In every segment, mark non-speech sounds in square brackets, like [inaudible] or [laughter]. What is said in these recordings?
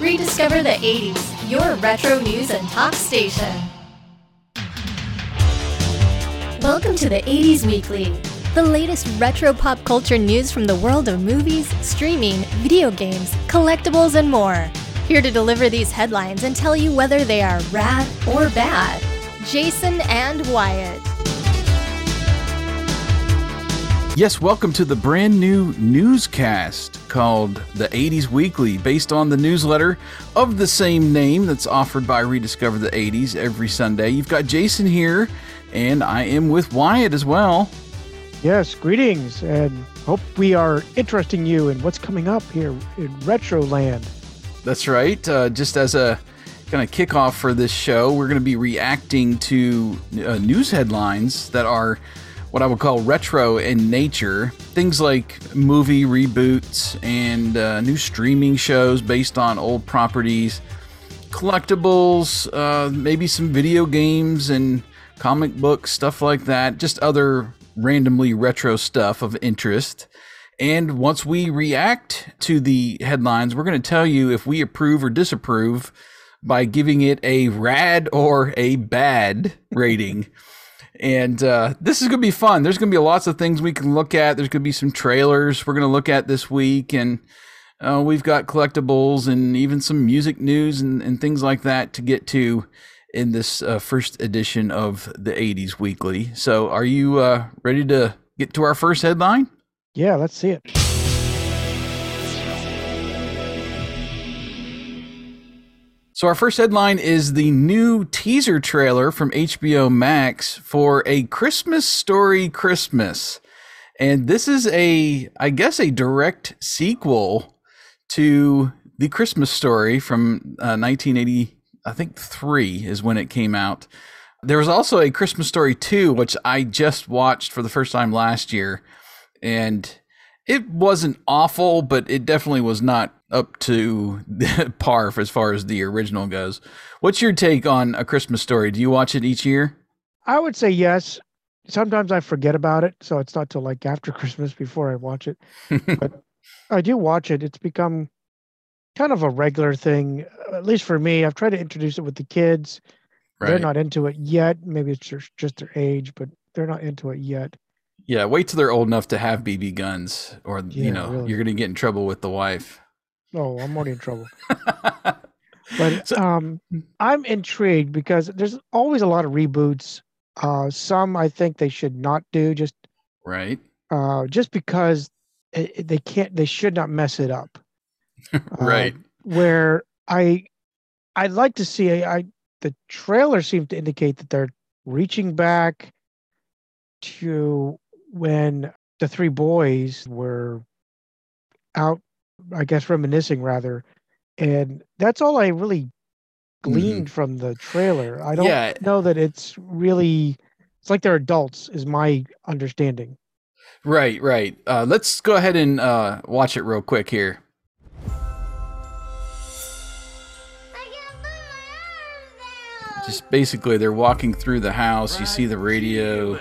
Rediscover the 80s, your retro news and talk station. Welcome to the 80s Weekly, the latest retro pop culture news from the world of movies, streaming, video games, collectibles, and more. Here to deliver these headlines and tell you whether they are rad or bad. Jason and Wyatt. Yes, welcome to the brand new newscast called the 80s Weekly, based on the newsletter of the same name that's offered by Rediscover the 80s every Sunday. You've got Jason here, and I am with Wyatt as well. Yes, greetings, and hope we are interesting you in what's coming up here in Retro Land. That's right. Uh, just as a kind of kickoff for this show, we're going to be reacting to uh, news headlines that are what I would call retro in nature. Things like movie reboots and uh, new streaming shows based on old properties, collectibles, uh, maybe some video games and comic books, stuff like that. Just other randomly retro stuff of interest. And once we react to the headlines, we're going to tell you if we approve or disapprove by giving it a rad or a bad rating. And uh, this is going to be fun. There's going to be lots of things we can look at. There's going to be some trailers we're going to look at this week. And uh, we've got collectibles and even some music news and, and things like that to get to in this uh, first edition of the 80s Weekly. So, are you uh, ready to get to our first headline? Yeah, let's see it. So, our first headline is the new teaser trailer from HBO Max for A Christmas Story Christmas. And this is a, I guess, a direct sequel to The Christmas Story from uh, 1980, I think three is when it came out. There was also a Christmas Story 2, which I just watched for the first time last year. And it wasn't awful, but it definitely was not up to [laughs] par as far as the original goes. What's your take on A Christmas Story? Do you watch it each year? I would say yes. Sometimes I forget about it, so it's not till like after [laughs] Christmas before I watch it. [laughs] but I do watch it. It's become kind of a regular thing, at least for me. I've tried to introduce it with the kids. Right. They're not into it yet. Maybe it's just, their age, but they're not into it yet. Yeah, wait till they're old enough to have BB guns, or yeah, you know, really. you're gonna get in trouble with the wife. Oh, I'm already in trouble. [laughs] but so, um, I'm intrigued because there's always a lot of reboots. Uh, some I think they should not do just right. Uh, just because it, they can't, they should not mess it up. [laughs] right. Uh, where I, I'd like to see. I, I the trailer seems to indicate that they're reaching back to when the three boys were out I guess reminiscing rather, and that's all I really gleaned mm-hmm. from the trailer. I don't yeah. know that it's really. It's like they're adults, is my understanding. Right, right. Uh, let's go ahead and uh, watch it real quick here. Just basically, they're walking through the house. You see the radio.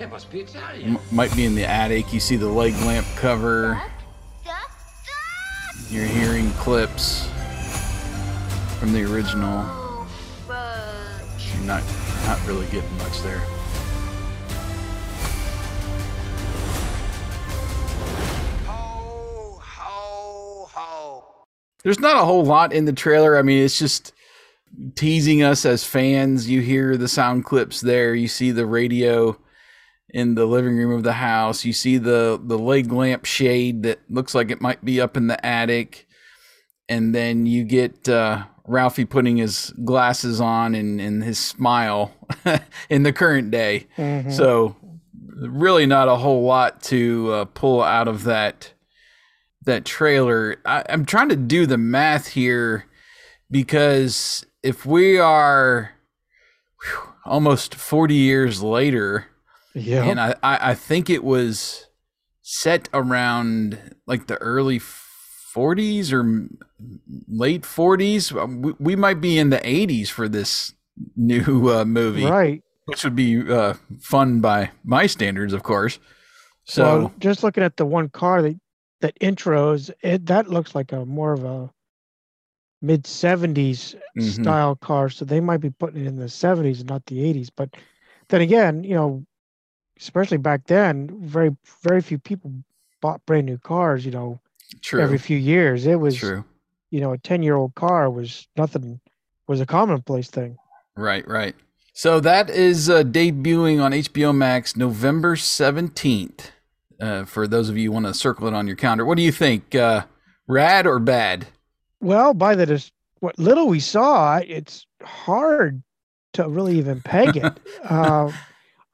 It must be M- might be in the attic. You see the leg lamp cover. You're hearing clips from the original. You're not not really getting much there. Ho, ho, ho. There's not a whole lot in the trailer. I mean, it's just teasing us as fans. You hear the sound clips there. You see the radio in the living room of the house. You see the the leg lamp shade that looks like it might be up in the attic, and then you get uh, Ralphie putting his glasses on and, and his smile [laughs] in the current day. Mm-hmm. So really not a whole lot to uh, pull out of that that trailer. I, I'm trying to do the math here because if we are whew, almost 40 years later yeah. And I, I, I think it was set around like the early 40s or late 40s. Um, we, we might be in the 80s for this new [laughs] uh, movie. Right. Which would be uh, fun by my standards, of course. So well, just looking at the one car that that intros, it that looks like a more of a mid 70s Mhm. style car, so they might be putting it in the 70s and not the 80s. But then again, you know, especially back then, very very few people bought brand new cars. You know, True. every few years, it was True. you know a 10 year old car was nothing was a commonplace thing. Right, right. So that is uh, debuting on HBO Max November 17th. Uh, for those of you who want to circle it on your calendar. What do you think? Uh, rad or bad? Well, by the what little we saw, it's hard to really even peg it. [laughs]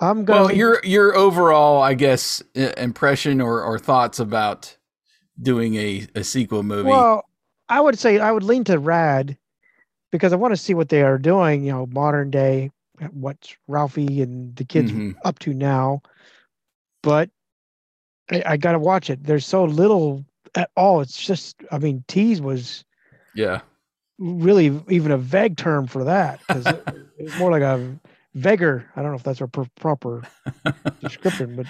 I'm going. Well, your your overall, I guess, impression or, or thoughts about doing a, a sequel movie. Well, I would say I would lean to Rad because I want to see what they are doing. You know, modern day, what Ralphie and the kids Mhm. up to now. But I, I got to watch it. There's so little at all. It's just, I mean, tease was yeah. really even a vague term for that because it, it was more like a vegger. I don't know if that's a pr- proper [laughs] description, but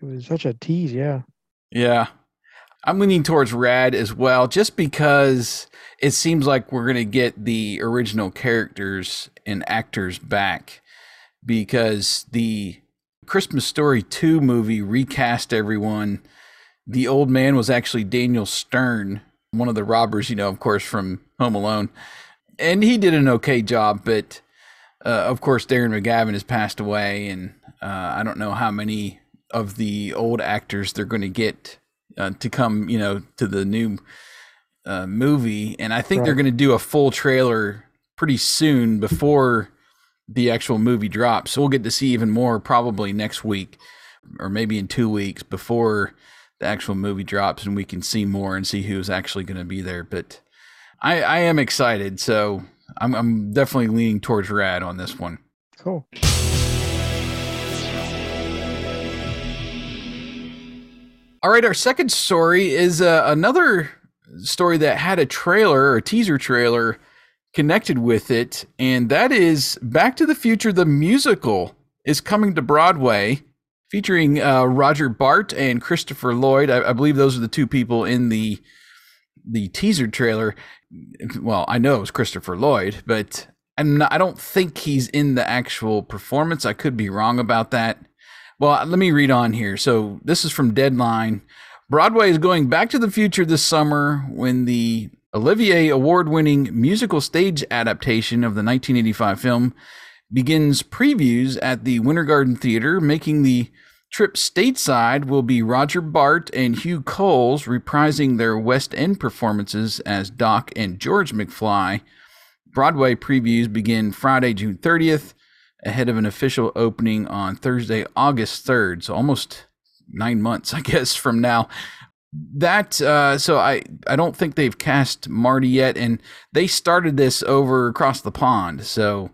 it was such a tease. Yeah. Yeah. I'm leaning towards Rad as well, just because it seems like we're going to get the original characters and actors back. Because the Christmas Story 2 movie recast everyone. The old man was actually Daniel Stern, one of the robbers, you know, of course, from Home Alone. And he did an okay job, but uh, of course, Darren McGavin has passed away, and uh, I don't know how many of the old actors they're going to get uh, to come, you know, to the new uh, movie. And I think they're going to do a full trailer pretty soon before the actual movie drops. So we'll get to see even more probably next week or maybe in two weeks before the actual movie drops, and we can see more and see who's actually going to be there. But I, I am excited, so I'm, I'm definitely leaning towards Rad on this one. Cool. All right, our second story is uh, another story that had a trailer or a teaser trailer connected with it, and that is Back to the Future the musical is coming to Broadway, featuring uh, Roger Bart and Christopher Lloyd. I, I believe those are the two people in the the teaser trailer. Well, I know it was Christopher Lloyd, but I'm not, I don't think he's in the actual performance. I could be wrong about that. Well, let me read on here. So this is from Deadline. Broadway is going back to the future this summer when the Olivier award winning musical stage adaptation of the 1985 film begins previews at the Winter Garden Theater, making the trip stateside will be Roger Bart and Hugh Coles reprising their West End performances as Doc and George McFly. Broadway previews begin Friday, June 30th, ahead of an official opening on Thursday, August 3rd. So almost nine months, [laughs] I guess, from now. That uh, so I I don't think they've cast Marty yet, and they started this over across the pond. So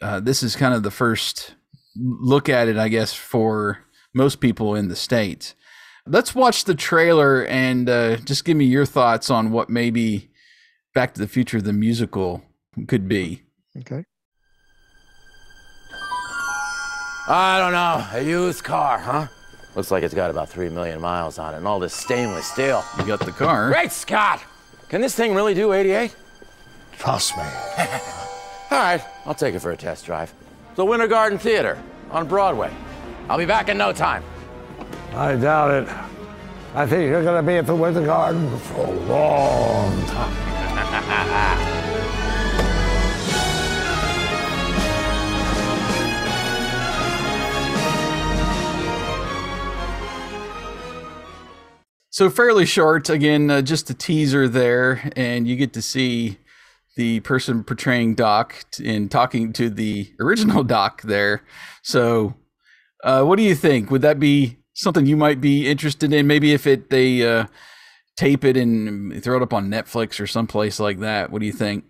uh, this is kind of the first look at it, I guess, for most people in the states. Let's watch the trailer and uh, just give me your thoughts on what maybe Back to the Future the musical could be. Okay. I don't know. A used car, huh? Looks like it's got about three million miles on it, and all this stainless steel. You got the car. Great Scott! Can this thing really do 88? Trust me. [laughs] All right, I'll take it for a test drive. The Winter Garden Theater on Broadway. I'll be back in no time. I doubt it. I think you're going to be at the Winter Garden for a long time. So fairly short. Again, uh, just a teaser there, and you get to see the person portraying Doc t- and talking to the original Doc there. So, uh, what do you think? Would that be something you might be interested in? Maybe if it they uh, tape it and throw it up on Netflix or someplace like that. What do you think?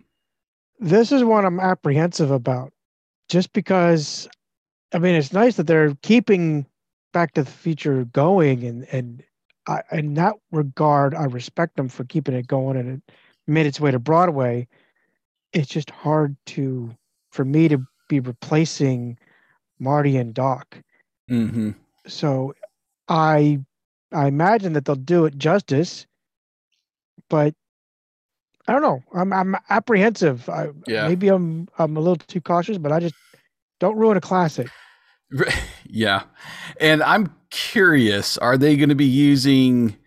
This is what I'm apprehensive about just because I mean it's nice that they're keeping Back to the Future going and and I, in that regard I respect them for keeping it going and it made its way to Broadway. It's just hard to for me to be replacing Marty and Doc. Mm-hmm. So I I imagine that they'll do it justice, but I don't know. I'm I'm apprehensive. I, Yeah. Maybe I'm I'm a little too cautious, but I just don't ruin a classic. [laughs] Yeah. And I'm curious, are they going to be using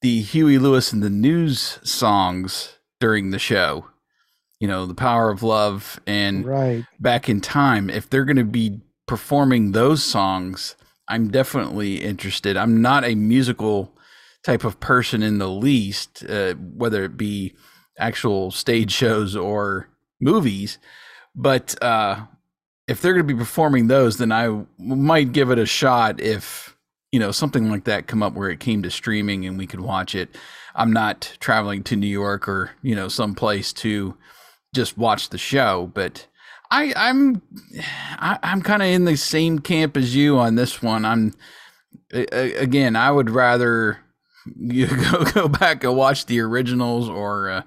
the Huey Lewis and the News songs during the show? You know, The Power of Love and Right. Back in Time. If they're going to be performing those songs, I'm definitely interested. I'm not a musical type of person in the least, uh, whether it be actual stage shows or movies. But uh, if they're going to be performing those, then I might give it a shot if you know something like that come up where it came to streaming and we could watch it. I'm not traveling to New York or you know some place to just watch the show, but I, I'm I, I'm kind of in the same camp as you on this one. I'm again, I would rather you [laughs] go go back and watch the originals or uh,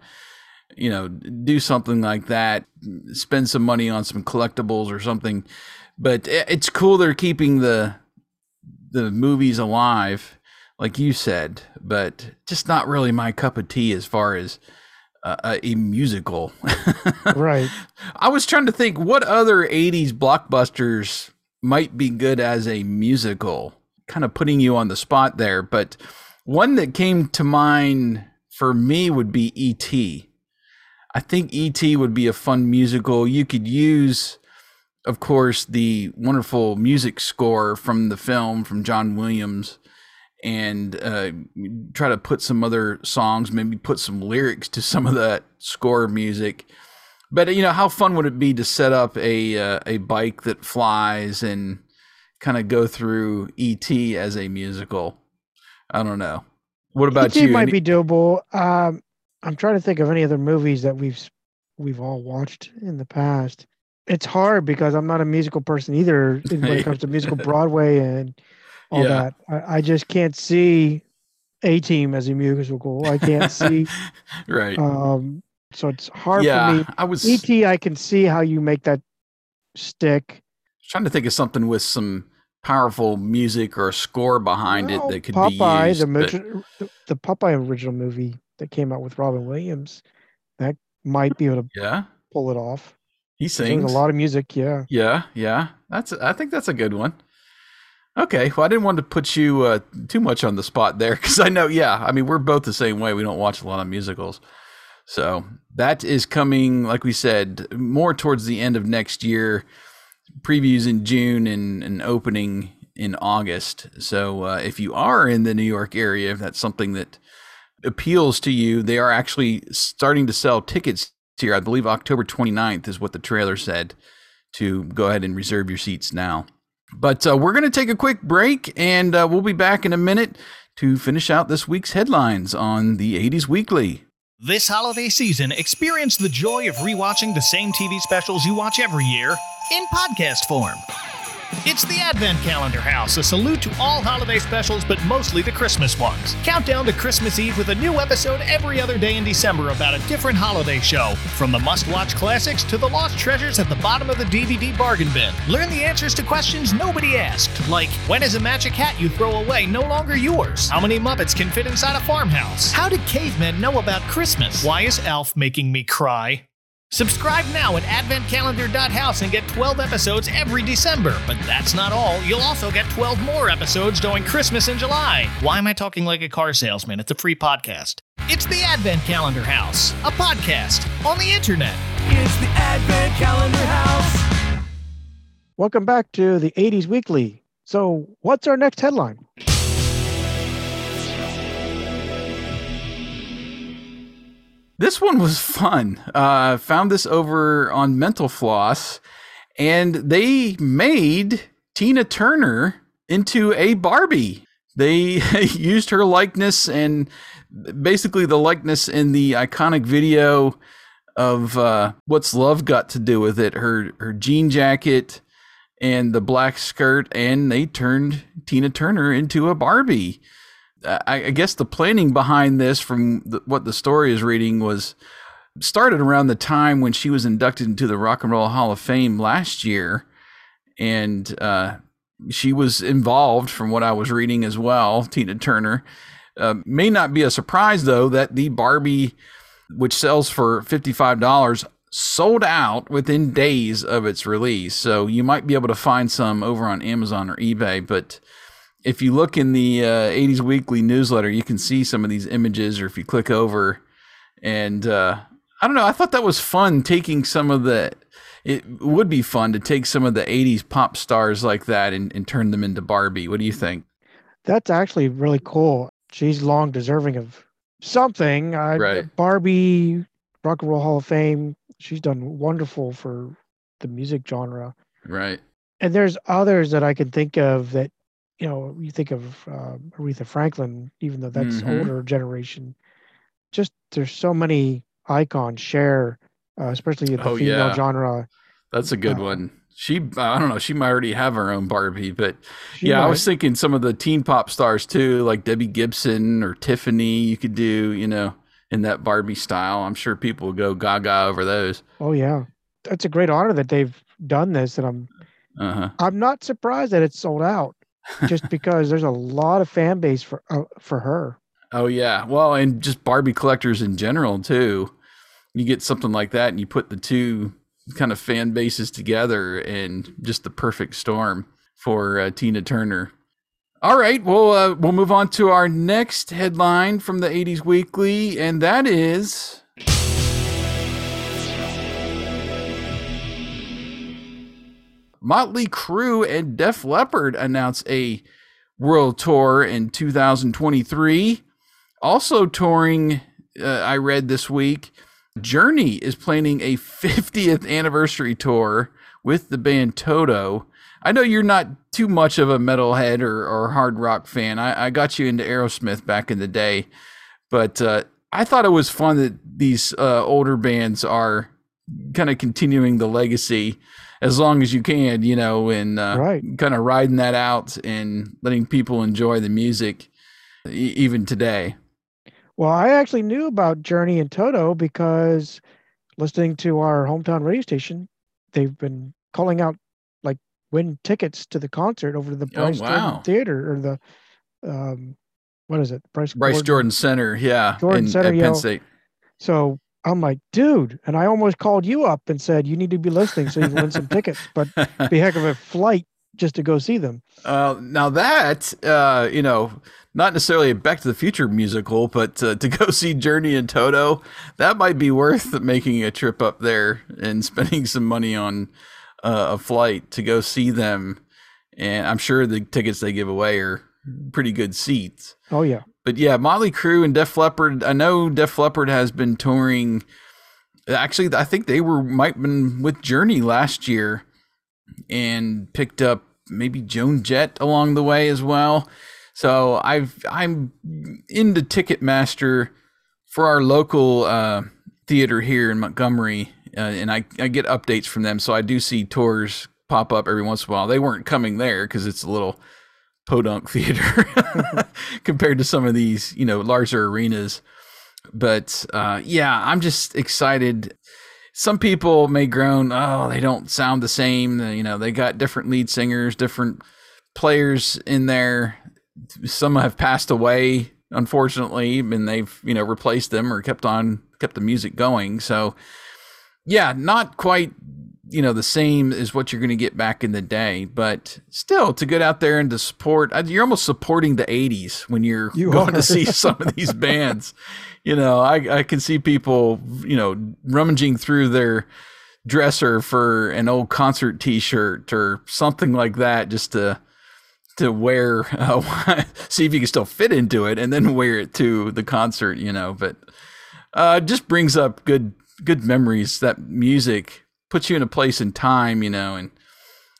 you know do something like that. Spend some money on some collectibles or something. But it's cool they're keeping the the movies alive, like you said, but just not really my cup of tea as far as uh, a, a musical. [laughs] Right. I was trying to think what other 80s blockbusters might be good as a musical. Kind of putting you on the spot there, but one that came to mind for me would be E.T. I think E.T. would be a fun musical. You could use, of course, the wonderful music score from the film from John Williams and uh, try to put some other songs, maybe put some lyrics to some of that score music. But you know, how fun would it be to set up a uh, a bike that flies and kind of go through ET as a musical? I don't know. What about E.T. you? might Any- be doable. Um, I'm trying to think of any other movies that we've we've all watched in the past. It's hard because I'm not a musical person either [laughs] when it comes to musical Broadway and all Yeah. that. I, I just can't see A Team as a musical. I can't [laughs] see. right? um, so it's hard yeah, for me. I was E.T. I can see how you make that stick. trying to think of something with some powerful music or a score behind Well, it that could Popeye, be used. the, but- the the Popeye original movie that came out with Robin Williams, that might be able to yeah, pull it off. he sings a lot of music, yeah. Yeah, yeah. That's I think that's a good one. Okay, well I didn't want to put you uh, too much on the spot there cuz I know yeah, I mean we're both the same way. We don't watch a lot of musicals. So, that is coming like we said more towards the end of next year. Previews in June and an opening in August. So, uh, if you are in the New York area, if that's something that appeals to you, they are actually starting to sell tickets here. I believe October 29th is what the trailer said to go ahead and reserve your seats now. But uh, we're going to take a quick break and uh, we'll be back in a minute to finish out this week's headlines on the 80s Weekly. This holiday season, experience the joy of rewatching the same TV specials you watch every year in podcast form. It's the Advent Calendar House, a salute to all holiday specials, but mostly the Christmas ones. Count down to Christmas Eve with a new episode every other day in December about a different holiday show. From the must watch classics to the lost treasures at the bottom of the DVD bargain bin. Learn the answers to questions nobody asked, like when is a magic hat you throw away no longer yours? How many Muppets can fit inside a farmhouse? How did cavemen know about Christmas? Why is Alf making me cry? Subscribe now at adventcalendar.house and get 12 episodes every December. But that's not all. You'll also get 12 more episodes during Christmas in July. Why am I talking like a car salesman? It's a free podcast. It's the Advent Calendar House, a podcast on the internet. It's the Advent Calendar House. Welcome back to the 80s Weekly. So, what's our next headline? This one was fun. Uh, found this over on Mental Floss, and they made Tina Turner into a Barbie. They [laughs] used her likeness and basically the likeness in the iconic video of uh, what's love got to do with it. Her her jean jacket and the black skirt, and they turned Tina Turner into a Barbie. I, I guess the planning behind this, from the, what the story is reading, was started around the time when she was inducted into the Rock and Roll Hall of Fame last year, and uh, she was involved, from what I was reading as well. Tina Turner uh, may not be a surprise though that the Barbie which sells for $55, sold out within days of its release. So you might be able to find some over on Amazon or eBay. But if you look in the uh, 80s Weekly newsletter, you can see some of these images, or if you click over. And uh, I don't know, I thought that was fun taking some of the. It would be fun to take some of the 80s pop stars like that and, and turn them into Barbie. What do you think? That's actually really cool. She's long deserving of something. Uh, Right. Barbie, Rock and Roll Hall of Fame. She's done wonderful for the music genre. Right. And there's others that I can think of that, you know, you think of uh, Aretha Franklin, even though that's Mhm. older generation. Just there's so many icons share, uh, especially in the Oh, female yeah. genre. That's a good Uh, one. She, I don't know, she might already have her own Barbie, but yeah, I was thinking some of the teen pop stars too, like Debbie Gibson or Tiffany. You could do, you know, in that Barbie style. I'm sure people will go gaga over those. Oh yeah, it's a great honor that they've done this, and I'm Uh huh. I'm not surprised that it's sold out, just [laughs] because there's a lot of fan base for uh, for her. Oh yeah. Well, and just Barbie collectors in general too. You get something like that, and you put the two kind of fan bases together, and just the perfect storm for uh, Tina Turner. All right, well, uh, we'll move on to our next headline from the '80s Weekly, and that is Motley Crue and Def Leppard announce a world tour in 2023. Also touring, uh, I read this week, Journey is planning a [laughs] 50th anniversary tour with the band Toto. I know you're not too much of a metalhead or, or hard rock fan. I, I got you into Aerosmith back in the day, but uh, I thought it was fun that these uh, older bands are kind of continuing the legacy as long as you can, you know, and uh, Right. kind of riding that out and letting people enjoy the music e- even today. Well, I actually knew about Journey and Toto because listening to our hometown radio station, they've been calling out like win tickets to the concert over to the Oh, Bryce wow. Jordan Theater or the um what is it? Bryce Bryce Jordan Center, yeah, Jordan in, Center, at. Penn State. So I'm like, dude, and I almost called you up and said you need to be listening so you can win some [laughs] tickets, but be heck of a flight just to go see them. Uh, now that uh, you know, not necessarily a Back to the Future musical, but uh, to [laughs] go see Journey and Toto, that might be worth making a trip up there and spending some money on uh, a flight to go see them. And I'm sure the tickets they give away are pretty good seats. Oh yeah. But yeah, Motley Crue and Def Leppard. I know Def Leppard has been touring. Actually, I think they were might have been with Journey last year, and picked up maybe Joan Jett along the way as well. So I've I'm into Ticketmaster for our local uh, theater here in Montgomery, uh, and I I get updates from them. So I do see tours pop up every once in a while. They weren't coming there because it's a little podunk theater [laughs] compared to some of these, you know, larger arenas. But uh, yeah, I'm just excited. Some people may groan, oh, they don't sound the same. You know, they got different lead singers, different players in there. Some have passed away, unfortunately, and they've, you know, replaced them or kept on, kept the music going. So, yeah, not quite you know the same as what you're going to get back in the day but still to get out there and to support you're almost supporting the 80s when you're You [laughs] going are. to see some of these [laughs] bands you know I, I can see people you know rummaging through their dresser for an old concert t-shirt or something like that just to to wear [laughs] uh, see if you can still fit into it and then wear it to the concert you know but uh, just brings up good good memories that music puts you in a place in time you know and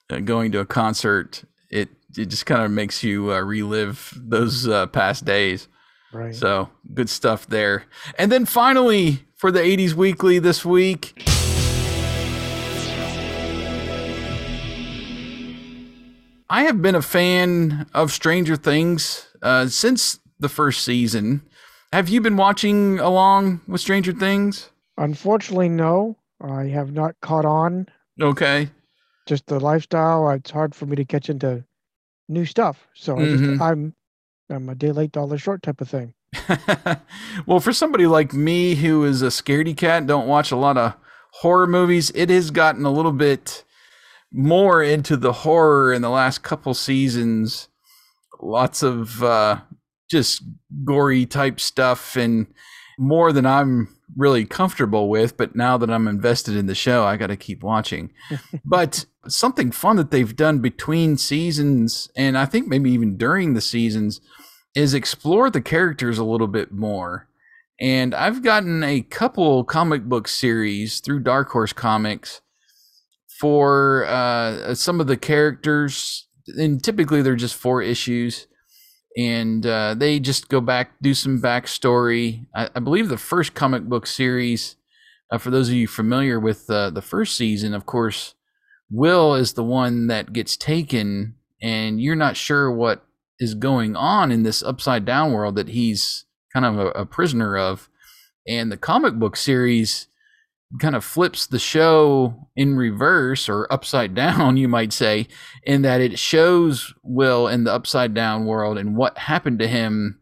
uh, going to a concert it it just kind of makes you uh, relive those uh, past days Right. so good stuff there and then finally for the 80s weekly this week I have been a fan of Stranger Things uh, since the first season. Have you been watching along with Stranger Things? Unfortunately, no. I have not caught on. Okay. Just the lifestyle. uh, It's hard for me to catch into new stuff. So I just. I'm I'm a day late, dollar short type of thing. [laughs] well, for somebody like me who is a scaredy cat, don't watch a lot of horror movies, it has gotten a little bit more into the horror in the last couple seasons. Lots of uh, just gory type stuff and more than I'm really comfortable with. But now that I'm invested in the show, I got to keep watching. [laughs] but something fun that they've done between seasons, and I think maybe even during the seasons, is explore the characters a little bit more. And I've gotten a couple comic book series through Dark Horse Comics for uh, some of the characters, and typically they're just four issues, and uh, they just go back, do some backstory. I, I believe the first comic book series, uh, for those of you familiar with uh, the first season, of course, Will is the one that gets taken, and you're not sure what is going on in this upside down world that he's kind of a, a prisoner of. And the comic book series kind of flips the show in reverse or upside [laughs] down, you might say, in that it shows Will in the upside down world and what happened to him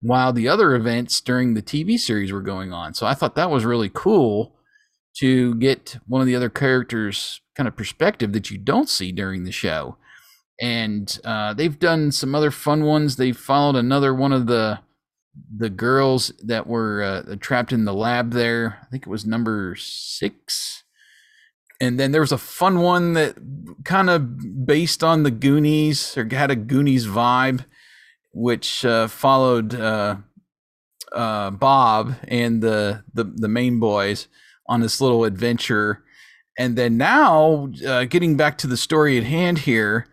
while the other events during the TV series were going on. So I thought that was really cool to get one of the other characters' kind of perspective that you don't see during the show. And uh, they've done some other fun ones. They followed another one of the the girls that were uh, trapped in the lab there. I think it was number six. And then there was a fun one that kind of based on the Goonies or had a Goonies vibe, which uh, followed uh, uh Bob and the, the the main boys on this little adventure. And then now, uh, getting back to the story at hand here,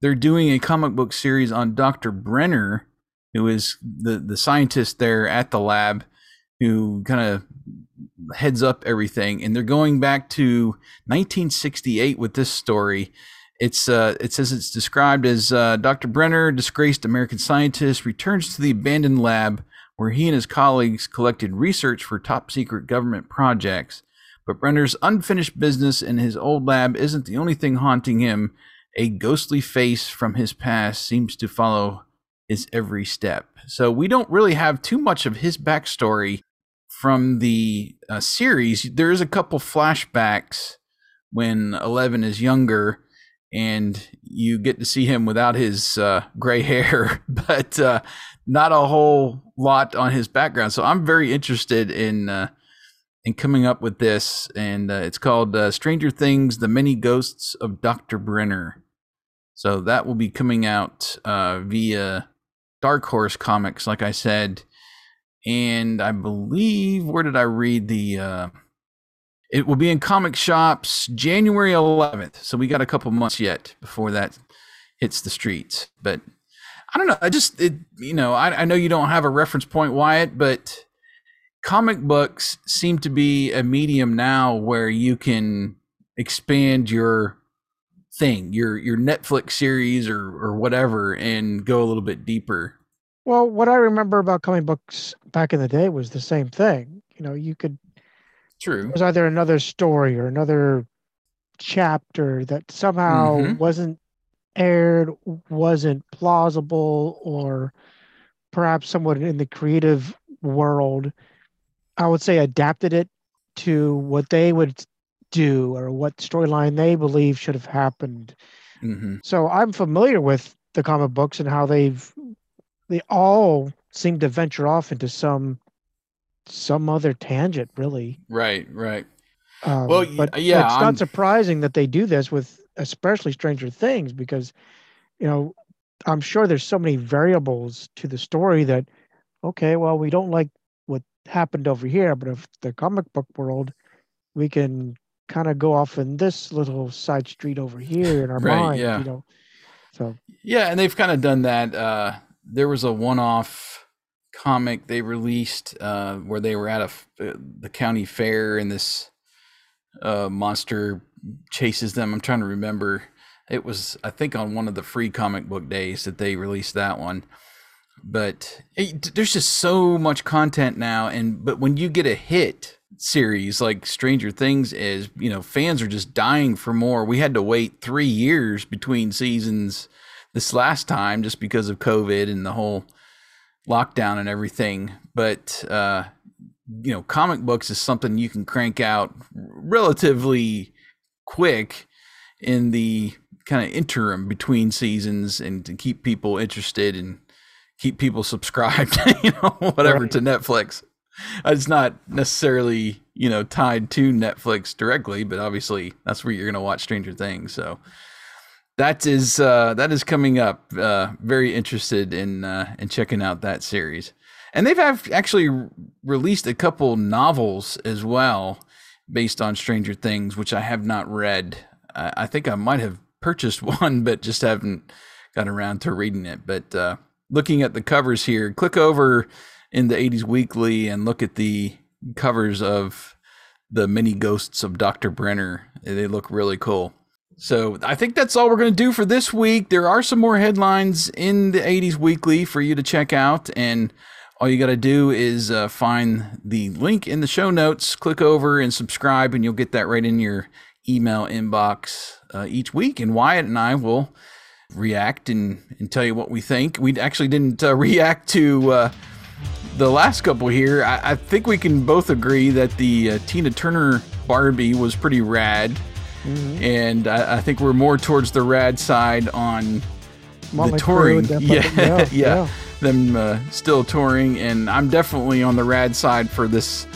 they're doing a comic book series on Dr. Brenner, who is the the scientist there at the lab who kind of heads up everything and they're going back to 1968 with this story it's uh, it says it's described as uh, Dr. Brenner, disgraced American scientist, returns to the abandoned lab where he and his colleagues collected research for top secret government projects. But Brenner's unfinished business in his old lab isn't the only thing haunting him. A ghostly face from his past seems to follow his every step. So we don't really have too much of his backstory from the uh, series. There is a couple flashbacks when Eleven is younger, and you get to see him without his uh, gray [laughs] hair, but uh, not a whole lot on his background. So I'm very interested in uh, in coming up with this, and uh, it's called uh, Stranger Things: The Many Ghosts of Doctor Brenner. So that will be coming out via Dark Horse Comics, like I said. And I believe, where did I read the? Uh, it will be in comic shops January 11th. So we got a couple months yet before that hits the streets. But I don't know. I just, it, you know, I, I know you don't have a reference point, Wyatt, but comic books seem to be a medium now where you can expand your thing, your your Netflix series or or whatever, and go a little bit deeper. Well, what I remember about comic books back in the day was the same thing. You know, you could True. It was either another story or another chapter that somehow Mhm. wasn't aired, wasn't plausible, or perhaps someone in the creative world, I would say, adapted it to what they would do or what storyline they believe should have happened. hmm So I'm familiar with the comic books and how they've they all seem to venture off into some some other tangent, really. Right, right. Um, Well, but yeah, it's I'm- not surprising that they do this with especially Stranger Things because, you know, I'm sure there's so many variables to the story that, okay, well, we don't like what happened over here, but if the comic book world, we can kind of go off in this little side street over here in our [laughs] Right, mind, yeah. you know. So Yeah, and they've kind of done that. Uh, there was a one-off comic they released uh, where they were at a uh, the county fair, and this uh, monster chases them. I'm trying to remember. It was, I think, on one of the free comic book days that they released that one. But it, there's just so much content now, and but when you get a hit series like Stranger Things is, you know, fans are just dying for more. We had to wait three years between seasons this last time just because of COVID and the whole lockdown and everything, but uh, you know, comic books is something you can crank out relatively quick in the kind of interim between seasons and to keep people interested and keep people [laughs] subscribed, you know, whatever right. to Netflix. [laughs] It's not necessarily, you know, tied to Netflix directly, but obviously that's where you're going to watch Stranger Things. So that is uh, that is coming up. Uh, very interested in uh, in checking out that series, and they've have actually released a couple novels as well based on Stranger Things, which I have not read. I, I think I might have purchased [laughs] one, but just haven't gotten around to reading it. But uh, looking at the covers here, click over in the 80s Weekly and look at the covers of the Many Ghosts of Dr. Brenner. They look really cool. So I think that's all we're going to do for this week. There are some more headlines in the 80s Weekly for you to check out. And all you got to do is uh, find the link in the show notes, click over and subscribe, and you'll get that right in your email inbox uh, each week. And Wyatt and I will react and, and tell you what we think. We actually didn't uh, [laughs] react to uh, the last couple here. I, I, think we can both agree that the uh, Tina Turner Barbie was pretty rad. Mm-hmm. And I, I, think we're more towards the rad side on the touring. [laughs] Yeah, yeah, yeah, [laughs] yeah, them uh, still touring, and I'm definitely on the rad side for this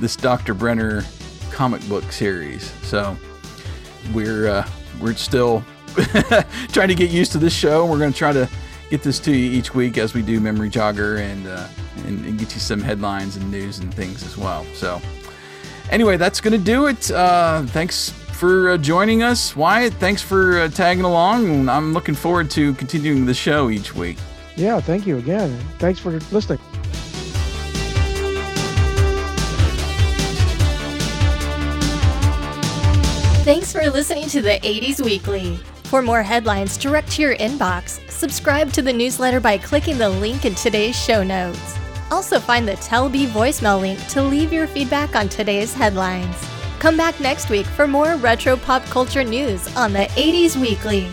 this Dr. Brenner comic book series. So we're uh, we're still [laughs] trying to get used to this show. We're going to try to get this to you each week as we do Memory Jogger and, uh, and, and get you some headlines and news and things as well. So, anyway, that's going to do it. Uh, thanks for uh, joining us, Wyatt. Thanks for uh, tagging along. I'm looking forward to continuing the show each week. Yeah, thank you again. Thanks for listening. Thanks for listening to the 80s Weekly. For more headlines direct to your inbox, subscribe to the newsletter by clicking the link in today's show notes. Also, find the Telbee voicemail link to leave your feedback on today's headlines. Come back next week for more retro pop culture news on the 80s Weekly.